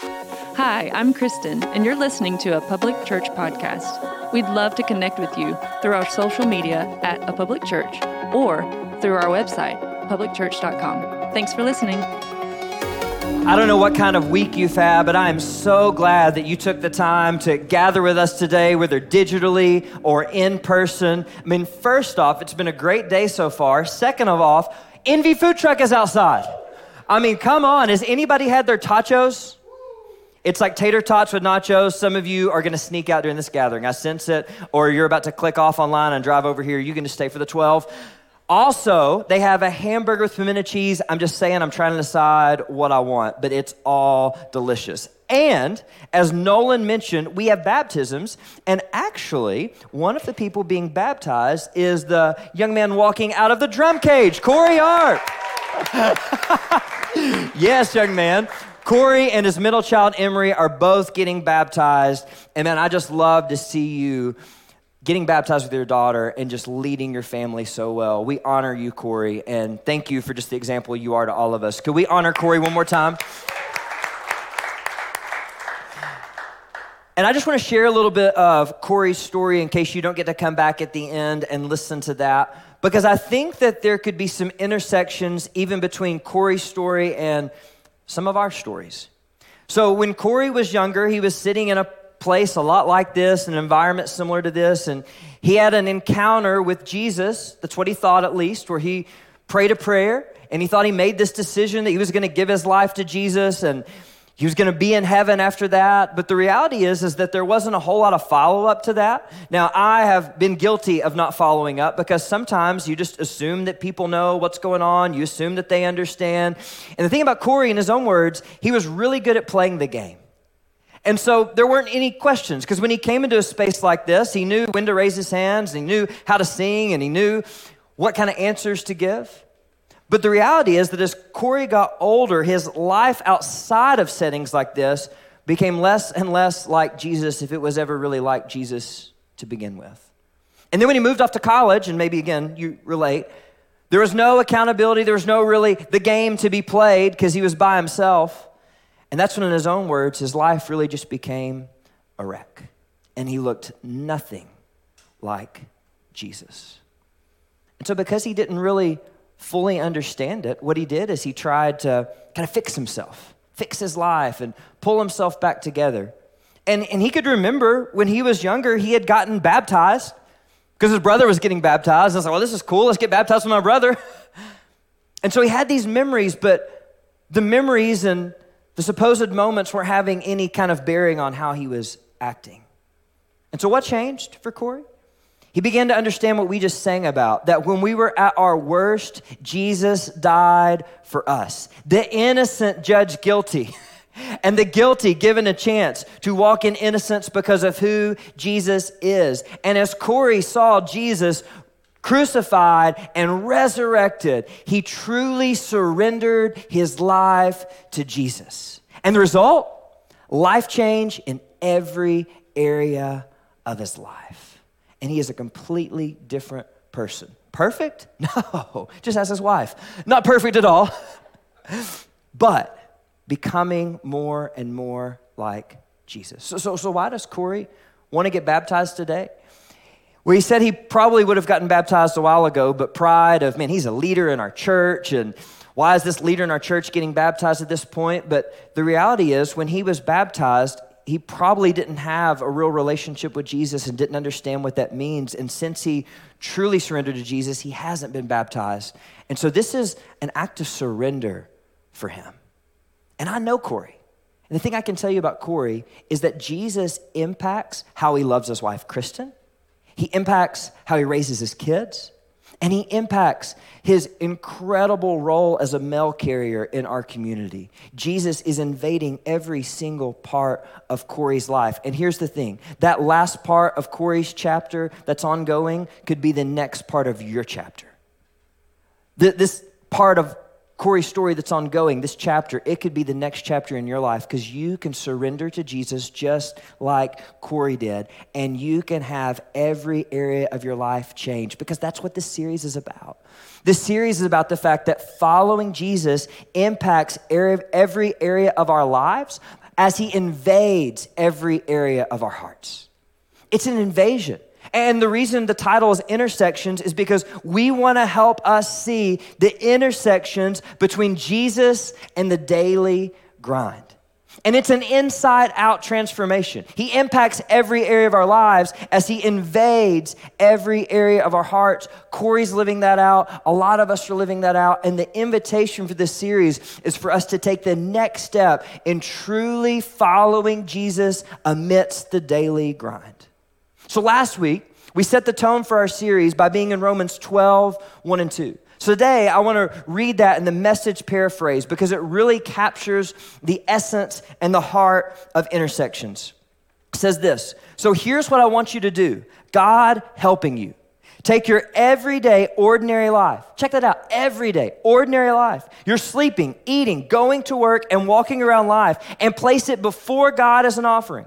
Hi, I'm Kristen, and you're listening to a public church podcast. We'd love to connect with you through our social media at a public church or through our website, publicchurch.com. Thanks for listening. I don't know what kind of week you've had, but I am so glad that you took the time to gather with us today, whether digitally or in person. I mean, first off, it's been a great day so far. Second of all, Envy Food Truck is outside. I mean, come on. Has anybody had their tachos? It's like tater tots with nachos. Some of you are going to sneak out during this gathering. I sense it. Or you're about to click off online and drive over here. You're going to stay for the 12. Also, they have a hamburger with pimento cheese. I'm just saying, I'm trying to decide what I want, but it's all delicious. And as Nolan mentioned, we have baptisms. And actually, one of the people being baptized is the young man walking out of the drum cage, Corey Hart. yes, young man. Corey and his middle child, Emery, are both getting baptized. And man, I just love to see you getting baptized with your daughter and just leading your family so well. We honor you, Corey, and thank you for just the example you are to all of us. Could we honor Corey one more time? And I just want to share a little bit of Corey's story in case you don't get to come back at the end and listen to that. Because I think that there could be some intersections even between Corey's story and some of our stories. So when Corey was younger, he was sitting in a place a lot like this, an environment similar to this, and he had an encounter with Jesus. That's what he thought, at least, where he prayed a prayer and he thought he made this decision that he was going to give his life to Jesus and he was going to be in heaven after that but the reality is is that there wasn't a whole lot of follow-up to that. Now i have been guilty of not following up because sometimes you just assume that people know what's going on you assume that they understand. And the thing about corey in his own words he was really good at playing the game. And so there weren't any questions because when he came into a space like this, he knew when to raise his hands, he knew how to sing, and he knew what kind of answers to give. But the reality is that as Corey got older, his life outside of settings like this became less and less like Jesus if it was ever really like Jesus to begin with. And then when he moved off to college, and maybe again you relate, there was no accountability, there was no really the game to be played because he was by himself. And that's when, in his own words, his life really just became a wreck. And he looked nothing like Jesus. And so, because he didn't really fully understand it, what he did is he tried to kind of fix himself, fix his life, and pull himself back together. And, and he could remember when he was younger, he had gotten baptized because his brother was getting baptized. I was like, well, this is cool. Let's get baptized with my brother. and so he had these memories, but the memories and the supposed moments weren't having any kind of bearing on how he was acting. And so, what changed for Corey? He began to understand what we just sang about that when we were at our worst, Jesus died for us. The innocent judged guilty, and the guilty given a chance to walk in innocence because of who Jesus is. And as Corey saw Jesus crucified and resurrected, he truly surrendered his life to Jesus. And the result? Life change in every area of his life. And he is a completely different person. Perfect? No, just as his wife. Not perfect at all, but becoming more and more like Jesus. So, so, so why does Corey want to get baptized today? Well, he said he probably would have gotten baptized a while ago, but pride of, man, he's a leader in our church, and why is this leader in our church getting baptized at this point? But the reality is, when he was baptized, he probably didn't have a real relationship with Jesus and didn't understand what that means. And since he truly surrendered to Jesus, he hasn't been baptized. And so this is an act of surrender for him. And I know Corey. And the thing I can tell you about Corey is that Jesus impacts how he loves his wife, Kristen. He impacts how he raises his kids, and he impacts his incredible role as a mail carrier in our community. Jesus is invading every single part of Corey's life. And here's the thing that last part of Corey's chapter that's ongoing could be the next part of your chapter. This part of Corey's story that's ongoing, this chapter, it could be the next chapter in your life because you can surrender to Jesus just like Corey did, and you can have every area of your life change because that's what this series is about. This series is about the fact that following Jesus impacts every area of our lives, as he invades every area of our hearts. It's an invasion. And the reason the title is Intersections is because we want to help us see the intersections between Jesus and the daily grind. And it's an inside out transformation. He impacts every area of our lives as He invades every area of our hearts. Corey's living that out. A lot of us are living that out. And the invitation for this series is for us to take the next step in truly following Jesus amidst the daily grind. So last week, we set the tone for our series by being in Romans 12, 1 and 2. So today, I want to read that in the message paraphrase because it really captures the essence and the heart of intersections. It says this So here's what I want you to do God helping you. Take your everyday, ordinary life. Check that out. Everyday, ordinary life. You're sleeping, eating, going to work, and walking around life, and place it before God as an offering.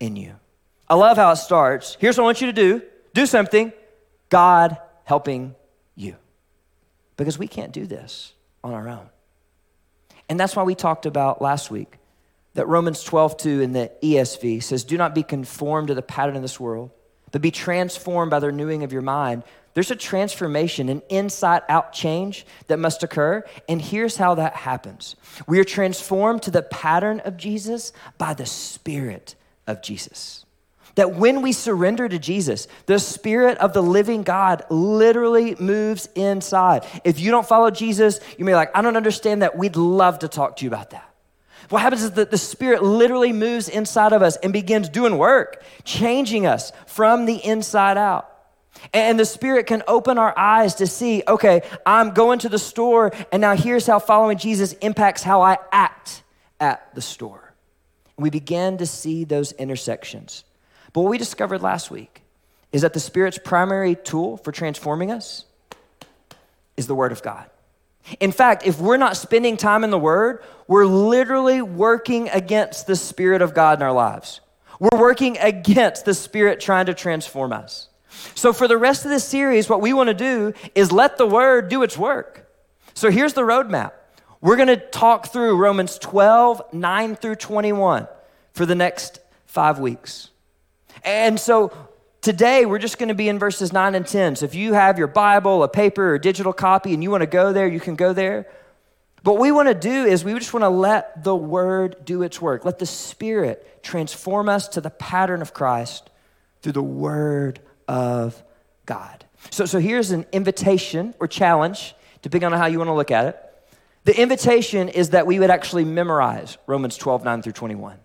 in you. I love how it starts. Here's what I want you to do do something. God helping you. Because we can't do this on our own. And that's why we talked about last week that Romans 12, 2 in the ESV says, Do not be conformed to the pattern of this world, but be transformed by the renewing of your mind. There's a transformation, an inside out change that must occur. And here's how that happens we are transformed to the pattern of Jesus by the Spirit of Jesus. That when we surrender to Jesus, the Spirit of the living God literally moves inside. If you don't follow Jesus, you may be like, I don't understand that. We'd love to talk to you about that. What happens is that the Spirit literally moves inside of us and begins doing work, changing us from the inside out. And the Spirit can open our eyes to see, okay, I'm going to the store, and now here's how following Jesus impacts how I act at the store we began to see those intersections. But what we discovered last week is that the Spirit's primary tool for transforming us is the Word of God. In fact, if we're not spending time in the Word, we're literally working against the Spirit of God in our lives. We're working against the Spirit trying to transform us. So, for the rest of this series, what we want to do is let the Word do its work. So, here's the roadmap we're going to talk through Romans 12, 9 through 21 for the next five weeks. And so today we're just going to be in verses 9 and 10. So if you have your Bible, a paper, or digital copy, and you want to go there, you can go there. But what we want to do is we just want to let the Word do its work. Let the Spirit transform us to the pattern of Christ through the Word of God. So, so here's an invitation or challenge, depending on how you want to look at it. The invitation is that we would actually memorize Romans 12, 9 through 21.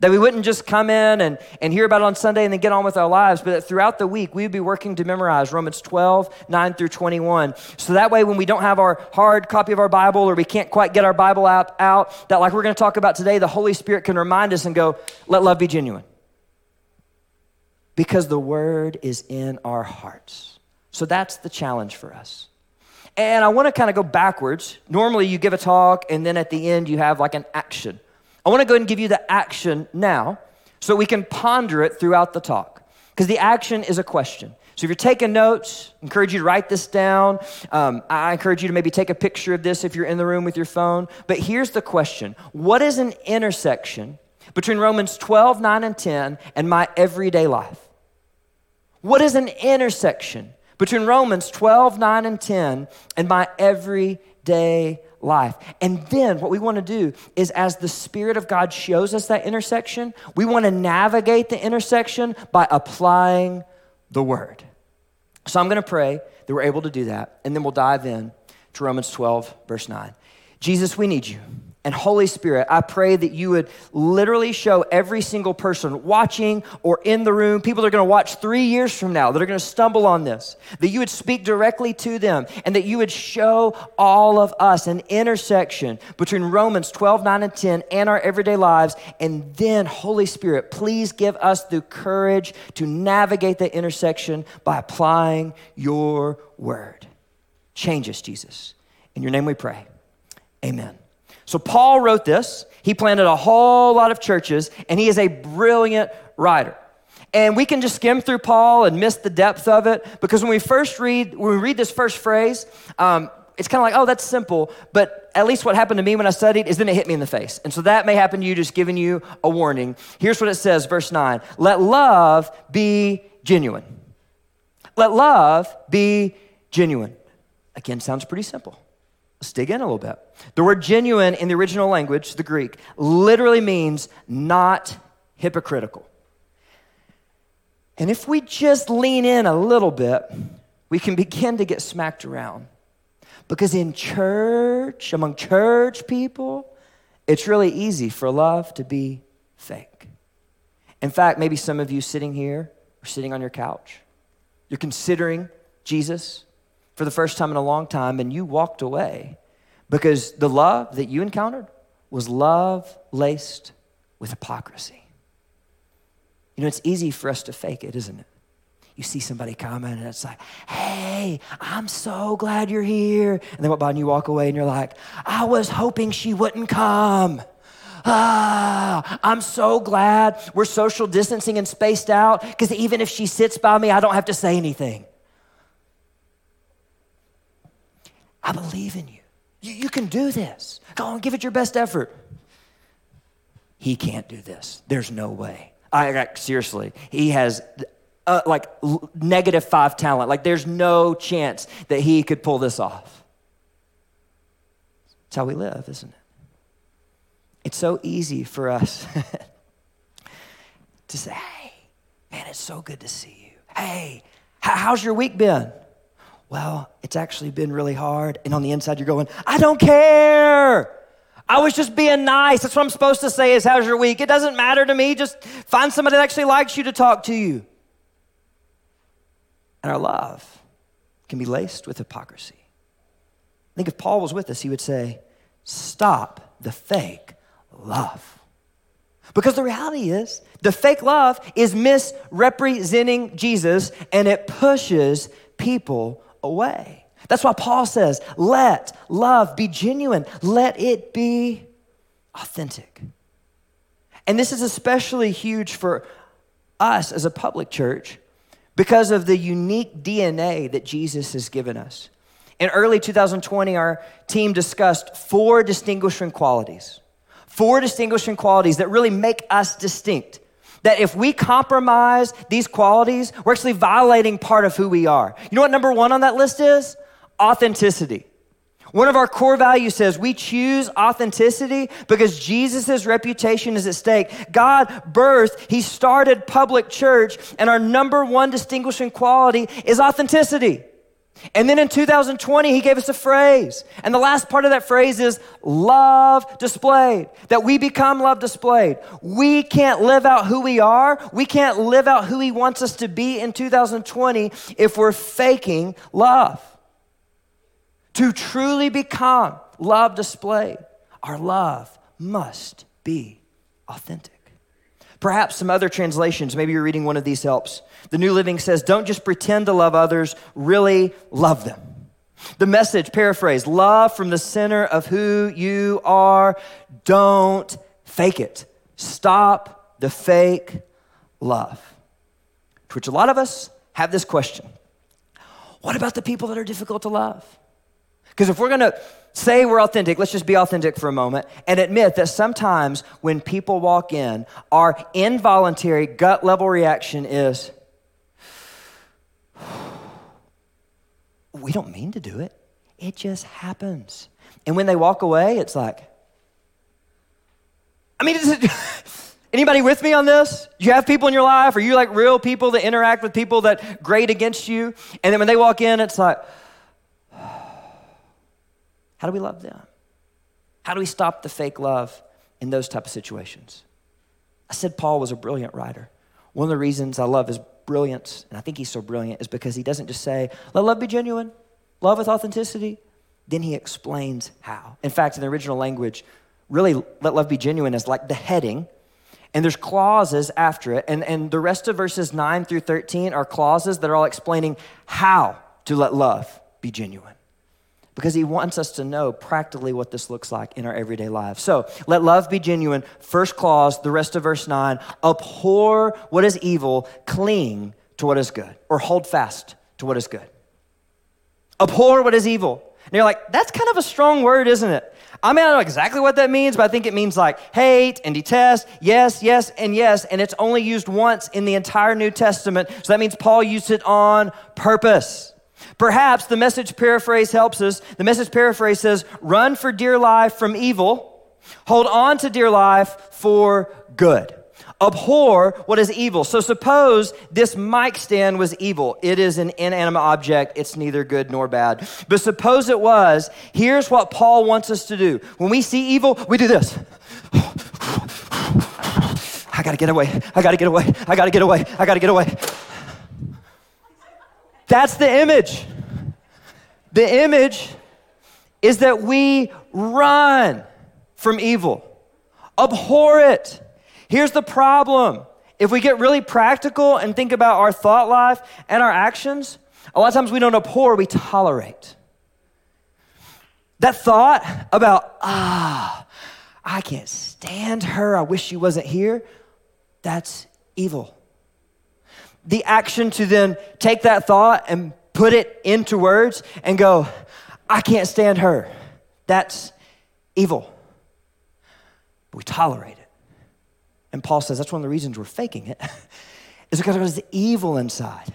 That we wouldn't just come in and, and hear about it on Sunday and then get on with our lives, but that throughout the week we would be working to memorize Romans 12, 9 through 21. So that way, when we don't have our hard copy of our Bible or we can't quite get our Bible app out that, like we're going to talk about today, the Holy Spirit can remind us and go, let love be genuine. Because the Word is in our hearts. So that's the challenge for us. And I want to kind of go backwards. Normally, you give a talk, and then at the end, you have like an action. I want to go ahead and give you the action now so we can ponder it throughout the talk. Because the action is a question. So if you're taking notes, I encourage you to write this down. Um, I encourage you to maybe take a picture of this if you're in the room with your phone. But here's the question What is an intersection between Romans 12, 9, and 10 and my everyday life? What is an intersection between Romans 12, 9, and 10 and my everyday life. And then what we want to do is, as the Spirit of God shows us that intersection, we want to navigate the intersection by applying the Word. So I'm going to pray that we're able to do that, and then we'll dive in to Romans 12, verse 9. Jesus, we need you. And Holy Spirit, I pray that you would literally show every single person watching or in the room, people that are going to watch three years from now that are going to stumble on this, that you would speak directly to them and that you would show all of us an intersection between Romans 12, 9, and 10 and our everyday lives. And then, Holy Spirit, please give us the courage to navigate the intersection by applying your word. Change us, Jesus. In your name we pray. Amen. So Paul wrote this. He planted a whole lot of churches, and he is a brilliant writer. And we can just skim through Paul and miss the depth of it because when we first read, when we read this first phrase, um, it's kind of like, oh, that's simple. But at least what happened to me when I studied is then it hit me in the face. And so that may happen to you, just giving you a warning. Here's what it says, verse 9 Let love be genuine. Let love be genuine. Again, sounds pretty simple. Let's dig in a little bit. The word genuine in the original language, the Greek, literally means not hypocritical. And if we just lean in a little bit, we can begin to get smacked around. Because in church, among church people, it's really easy for love to be fake. In fact, maybe some of you sitting here or sitting on your couch, you're considering Jesus, for the first time in a long time and you walked away because the love that you encountered was love laced with hypocrisy. You know, it's easy for us to fake it, isn't it? You see somebody coming and it's like, hey, I'm so glad you're here. And then what about and you walk away and you're like, I was hoping she wouldn't come. Ah, I'm so glad we're social distancing and spaced out because even if she sits by me, I don't have to say anything. I believe in you. you. You can do this. Go on, give it your best effort. He can't do this. There's no way. I like, seriously, he has uh, like negative five talent. Like there's no chance that he could pull this off. It's how we live, isn't it? It's so easy for us to say, hey, man, it's so good to see you. Hey, how's your week been? Well, it's actually been really hard. And on the inside, you're going, I don't care. I was just being nice. That's what I'm supposed to say is, How's your week? It doesn't matter to me. Just find somebody that actually likes you to talk to you. And our love can be laced with hypocrisy. I think if Paul was with us, he would say, Stop the fake love. Because the reality is, the fake love is misrepresenting Jesus and it pushes people away. That's why Paul says, let love be genuine, let it be authentic. And this is especially huge for us as a public church because of the unique DNA that Jesus has given us. In early 2020, our team discussed four distinguishing qualities. Four distinguishing qualities that really make us distinct that if we compromise these qualities, we're actually violating part of who we are. You know what number one on that list is? Authenticity. One of our core values says we choose authenticity because Jesus' reputation is at stake. God birthed, He started public church, and our number one distinguishing quality is authenticity. And then in 2020, he gave us a phrase. And the last part of that phrase is love displayed. That we become love displayed. We can't live out who we are. We can't live out who he wants us to be in 2020 if we're faking love. To truly become love displayed, our love must be authentic. Perhaps some other translations, maybe you're reading one of these helps. The New Living says, Don't just pretend to love others, really love them. The message, paraphrase, love from the center of who you are. Don't fake it. Stop the fake love. To which a lot of us have this question What about the people that are difficult to love? Because if we're going to say we're authentic, let's just be authentic for a moment and admit that sometimes when people walk in, our involuntary gut level reaction is, we don't mean to do it. It just happens. And when they walk away, it's like, I mean, it, anybody with me on this? You have people in your life? Are you like real people that interact with people that grade against you? And then when they walk in, it's like, how do we love them? How do we stop the fake love in those type of situations? I said Paul was a brilliant writer. One of the reasons I love his brilliance, and I think he's so brilliant, is because he doesn't just say, let love be genuine, love with authenticity. Then he explains how. In fact, in the original language, really, let love be genuine is like the heading, and there's clauses after it. And, and the rest of verses 9 through 13 are clauses that are all explaining how to let love be genuine because he wants us to know practically what this looks like in our everyday lives. So let love be genuine. First clause, the rest of verse 9 abhor what is evil, cling to what is good, or hold fast to what is good. Abhor what is evil. And you're like, that's kind of a strong word, isn't it? I mean, I don't know exactly what that means, but I think it means like hate and detest, yes, yes, and yes. And it's only used once in the entire New Testament. So that means Paul used it on purpose. Perhaps the message paraphrase helps us. The message paraphrase says, run for dear life from evil, hold on to dear life for good. Abhor what is evil. So suppose this mic stand was evil. It is an inanimate object. It's neither good nor bad. But suppose it was. Here's what Paul wants us to do. When we see evil, we do this. I gotta get away. I gotta get away. I gotta get away. I gotta get away. That's the image. The image is that we run from evil, abhor it. Here's the problem if we get really practical and think about our thought life and our actions, a lot of times we don't abhor, we tolerate. That thought about, ah, I can't stand her, I wish she wasn't here, that's evil the action to then take that thought and put it into words and go, I can't stand her. That's evil. we tolerate it. And Paul says that's one of the reasons we're faking it, is because there's the evil inside.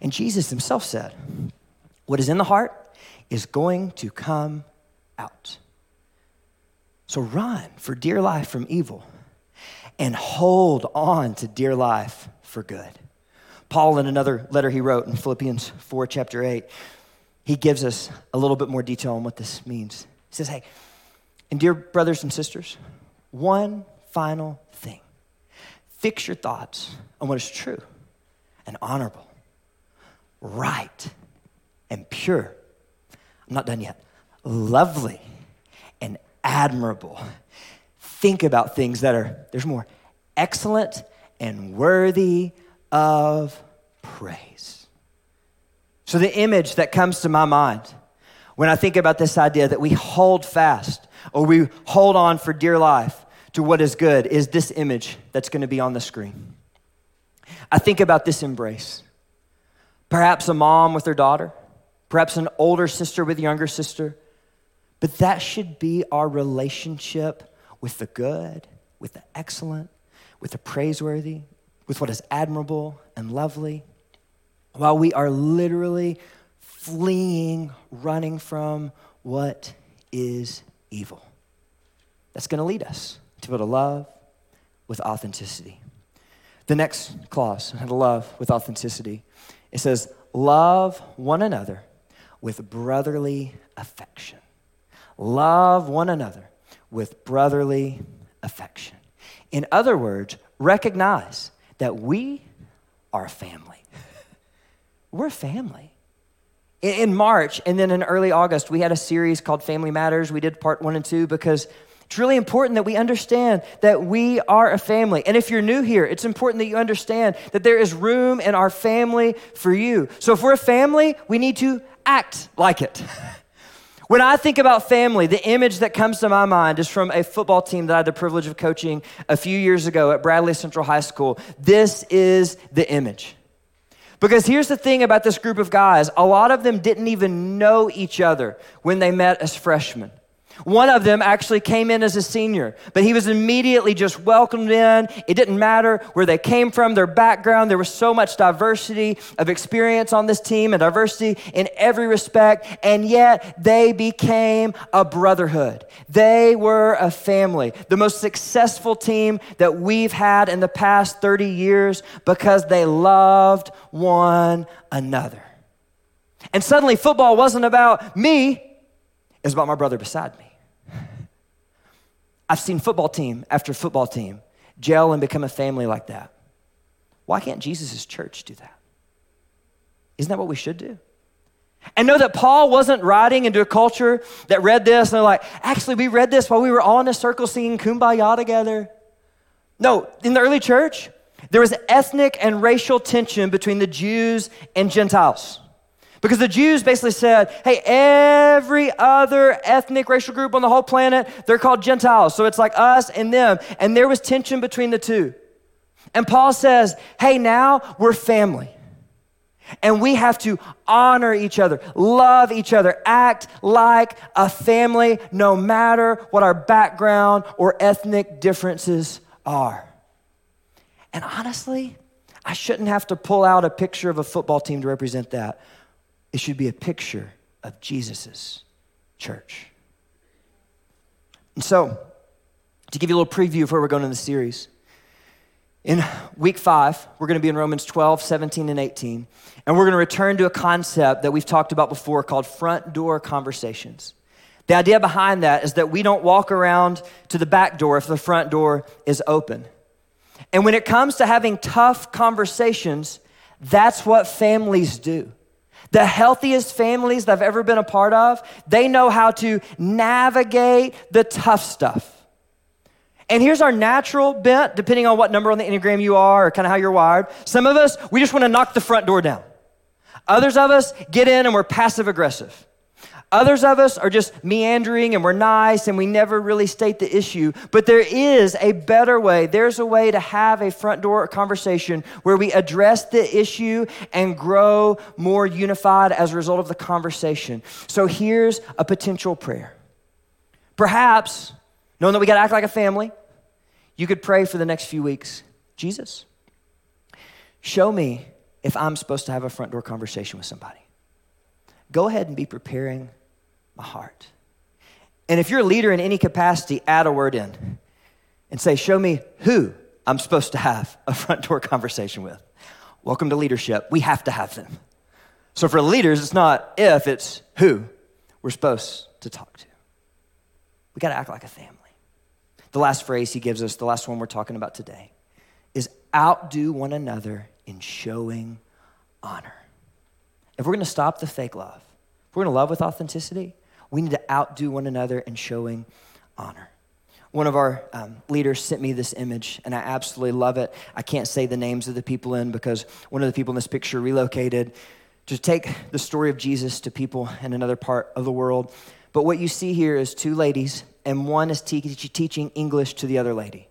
And Jesus himself said, What is in the heart is going to come out. So run for dear life from evil and hold on to dear life for good. Paul, in another letter he wrote in Philippians 4, chapter 8, he gives us a little bit more detail on what this means. He says, Hey, and dear brothers and sisters, one final thing fix your thoughts on what is true and honorable, right and pure. I'm not done yet. Lovely and admirable. Think about things that are, there's more, excellent and worthy of praise. So, the image that comes to my mind when I think about this idea that we hold fast or we hold on for dear life to what is good is this image that's going to be on the screen. I think about this embrace. Perhaps a mom with her daughter, perhaps an older sister with a younger sister, but that should be our relationship with the good, with the excellent, with the praiseworthy, with what is admirable and lovely, while we are literally fleeing, running from what is evil. That's going to lead us to be able to love with authenticity. The next clause, how to love with authenticity, it says, Love one another with brotherly affection. Love one another with brotherly affection. In other words, recognize that we are family. We're family. In March and then in early August, we had a series called Family Matters. We did part one and two because it's really important that we understand that we are a family. And if you're new here, it's important that you understand that there is room in our family for you. So if we're a family, we need to act like it. When I think about family, the image that comes to my mind is from a football team that I had the privilege of coaching a few years ago at Bradley Central High School. This is the image. Because here's the thing about this group of guys a lot of them didn't even know each other when they met as freshmen. One of them actually came in as a senior, but he was immediately just welcomed in. It didn't matter where they came from, their background. There was so much diversity of experience on this team and diversity in every respect, and yet they became a brotherhood. They were a family, the most successful team that we've had in the past 30 years because they loved one another. And suddenly, football wasn't about me, was about my brother beside me. I've seen football team after football team gel and become a family like that. Why can't Jesus' church do that? Isn't that what we should do? And know that Paul wasn't writing into a culture that read this and they're like, actually, we read this while we were all in a circle singing kumbaya together. No, in the early church, there was ethnic and racial tension between the Jews and Gentiles. Because the Jews basically said, hey, every other ethnic racial group on the whole planet, they're called Gentiles. So it's like us and them. And there was tension between the two. And Paul says, hey, now we're family. And we have to honor each other, love each other, act like a family, no matter what our background or ethnic differences are. And honestly, I shouldn't have to pull out a picture of a football team to represent that. It should be a picture of Jesus' church. And so, to give you a little preview of where we're going in the series, in week five, we're going to be in Romans 12, 17, and 18. And we're going to return to a concept that we've talked about before called front door conversations. The idea behind that is that we don't walk around to the back door if the front door is open. And when it comes to having tough conversations, that's what families do. The healthiest families that I've ever been a part of, they know how to navigate the tough stuff. And here's our natural bent, depending on what number on the Enneagram you are or kind of how you're wired. Some of us, we just want to knock the front door down. Others of us get in and we're passive aggressive. Others of us are just meandering and we're nice and we never really state the issue. But there is a better way. There's a way to have a front door conversation where we address the issue and grow more unified as a result of the conversation. So here's a potential prayer. Perhaps, knowing that we got to act like a family, you could pray for the next few weeks Jesus, show me if I'm supposed to have a front door conversation with somebody. Go ahead and be preparing my heart. And if you're a leader in any capacity, add a word in and say, Show me who I'm supposed to have a front door conversation with. Welcome to leadership. We have to have them. So for leaders, it's not if, it's who we're supposed to talk to. We got to act like a family. The last phrase he gives us, the last one we're talking about today, is outdo one another in showing honor. If we're going to stop the fake love, if we're going to love with authenticity, we need to outdo one another in showing honor. One of our um, leaders sent me this image, and I absolutely love it. I can't say the names of the people in because one of the people in this picture relocated to take the story of Jesus to people in another part of the world. But what you see here is two ladies, and one is te- teaching English to the other lady.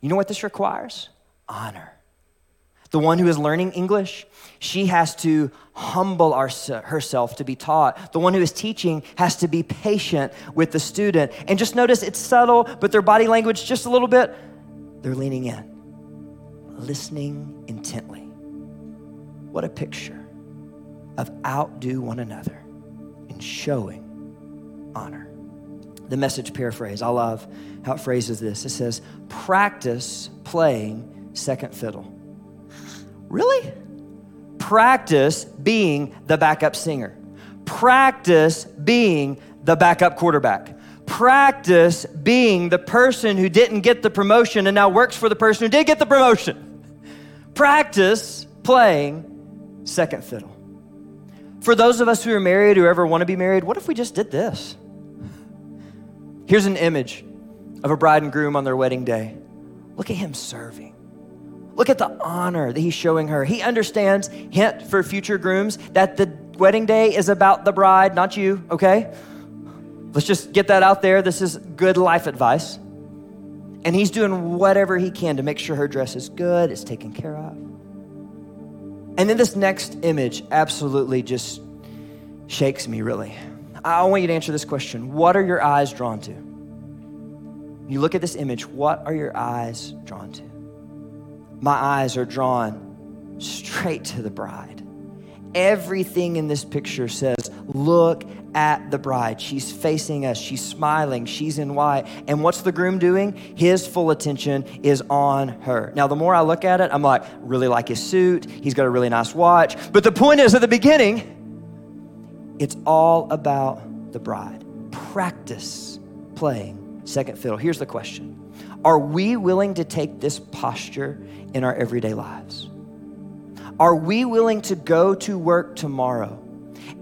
You know what this requires? Honor. The one who is learning English, she has to humble our, herself to be taught. The one who is teaching has to be patient with the student. And just notice it's subtle, but their body language just a little bit, they're leaning in, listening intently. What a picture of outdo one another in showing honor. The message paraphrase, I love how it phrases this. It says, practice playing second fiddle. Really? Practice being the backup singer. Practice being the backup quarterback. Practice being the person who didn't get the promotion and now works for the person who did get the promotion. Practice playing second fiddle. For those of us who are married, who ever want to be married, what if we just did this? Here's an image of a bride and groom on their wedding day. Look at him serving. Look at the honor that he's showing her. He understands, hint for future grooms, that the wedding day is about the bride, not you, okay? Let's just get that out there. This is good life advice. And he's doing whatever he can to make sure her dress is good, it's taken care of. And then this next image absolutely just shakes me, really. I want you to answer this question What are your eyes drawn to? You look at this image, what are your eyes drawn to? My eyes are drawn straight to the bride. Everything in this picture says, Look at the bride. She's facing us. She's smiling. She's in white. And what's the groom doing? His full attention is on her. Now, the more I look at it, I'm like, really like his suit. He's got a really nice watch. But the point is, at the beginning, it's all about the bride. Practice playing second fiddle. Here's the question Are we willing to take this posture in our everyday lives? Are we willing to go to work tomorrow?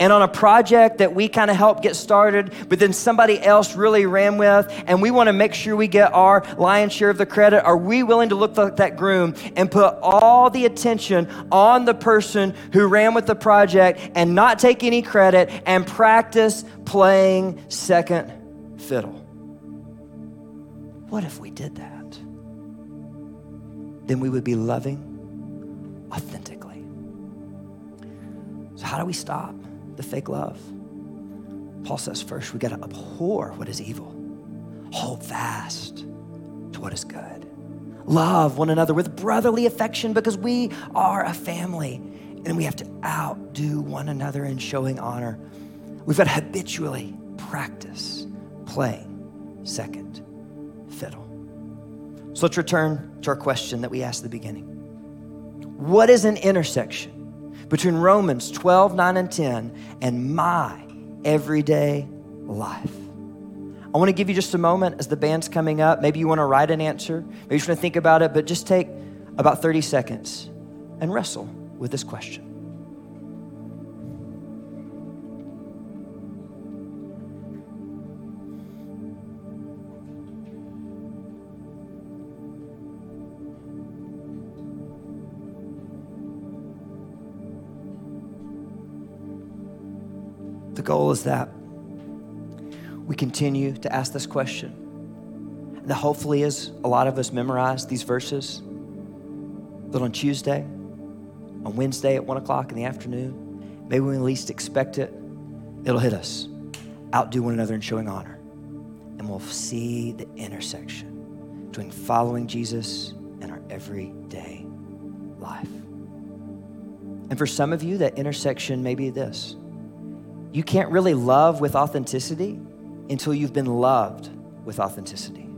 and on a project that we kind of helped get started, but then somebody else really ran with, and we want to make sure we get our lion's share of the credit, are we willing to look like that groom and put all the attention on the person who ran with the project and not take any credit and practice playing second fiddle? What if we did that? Then we would be loving authentically. So, how do we stop the fake love? Paul says first, we got to abhor what is evil, hold fast to what is good. Love one another with brotherly affection because we are a family and we have to outdo one another in showing honor. We've got to habitually practice playing second. So let's return to our question that we asked at the beginning. What is an intersection between Romans 12, 9, and 10 and my everyday life? I want to give you just a moment as the band's coming up. Maybe you want to write an answer. Maybe you just want to think about it, but just take about 30 seconds and wrestle with this question. The goal is that we continue to ask this question. And that hopefully is a lot of us memorize these verses. That on Tuesday, on Wednesday at one o'clock in the afternoon, maybe when we least expect it, it'll hit us. Outdo one another in showing honor. And we'll see the intersection between following Jesus and our everyday life. And for some of you, that intersection may be this you can't really love with authenticity until you've been loved with authenticity.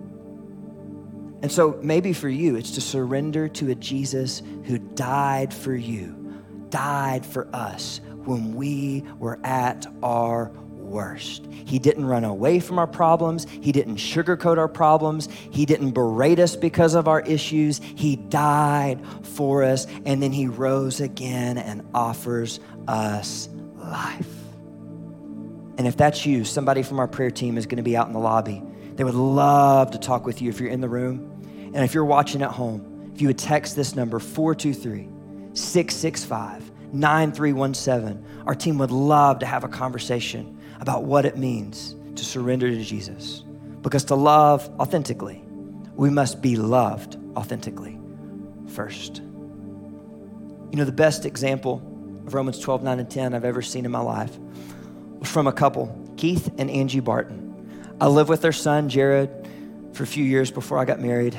And so maybe for you, it's to surrender to a Jesus who died for you, died for us when we were at our worst. He didn't run away from our problems. He didn't sugarcoat our problems. He didn't berate us because of our issues. He died for us, and then He rose again and offers us life. And if that's you, somebody from our prayer team is going to be out in the lobby. They would love to talk with you if you're in the room. And if you're watching at home, if you would text this number 423 665 9317, our team would love to have a conversation about what it means to surrender to Jesus. Because to love authentically, we must be loved authentically first. You know, the best example of Romans 12, 9, and 10 I've ever seen in my life from a couple, Keith and Angie Barton. I lived with their son, Jared, for a few years before I got married.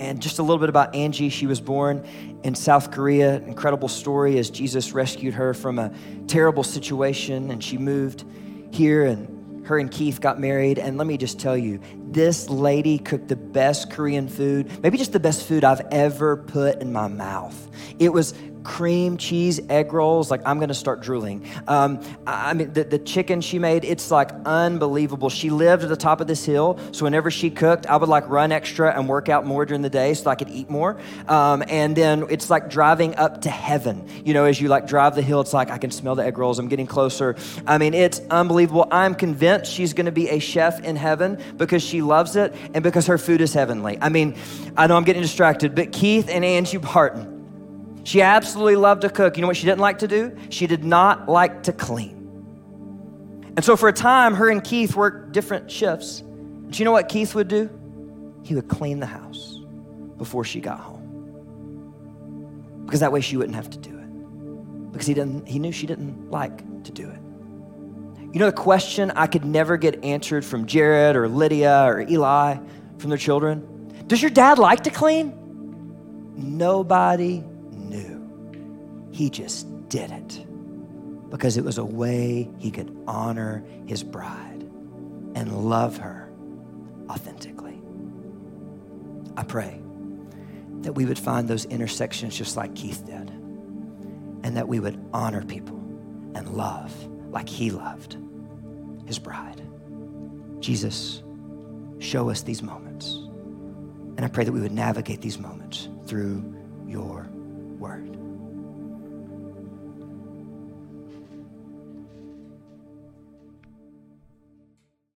And just a little bit about Angie. She was born in South Korea. Incredible story as Jesus rescued her from a terrible situation and she moved here and her and Keith got married. And let me just tell you, this lady cooked the best Korean food, maybe just the best food I've ever put in my mouth. It was cream cheese egg rolls. Like, I'm going to start drooling. Um, I mean, the, the chicken she made, it's like unbelievable. She lived at the top of this hill. So, whenever she cooked, I would like run extra and work out more during the day so I could eat more. Um, and then it's like driving up to heaven. You know, as you like drive the hill, it's like I can smell the egg rolls. I'm getting closer. I mean, it's unbelievable. I'm convinced she's going to be a chef in heaven because she loves it and because her food is heavenly. I mean, I know I'm getting distracted, but Keith and Angie Barton, she absolutely loved to cook. You know what she didn't like to do? She did not like to clean. And so for a time, her and Keith worked different shifts. Do you know what Keith would do? He would clean the house before she got home. Because that way she wouldn't have to do it. Because he didn't he knew she didn't like to do it. You know the question I could never get answered from Jared or Lydia or Eli from their children? Does your dad like to clean? Nobody he just did it because it was a way he could honor his bride and love her authentically. I pray that we would find those intersections just like Keith did, and that we would honor people and love like he loved his bride. Jesus, show us these moments. And I pray that we would navigate these moments through your word.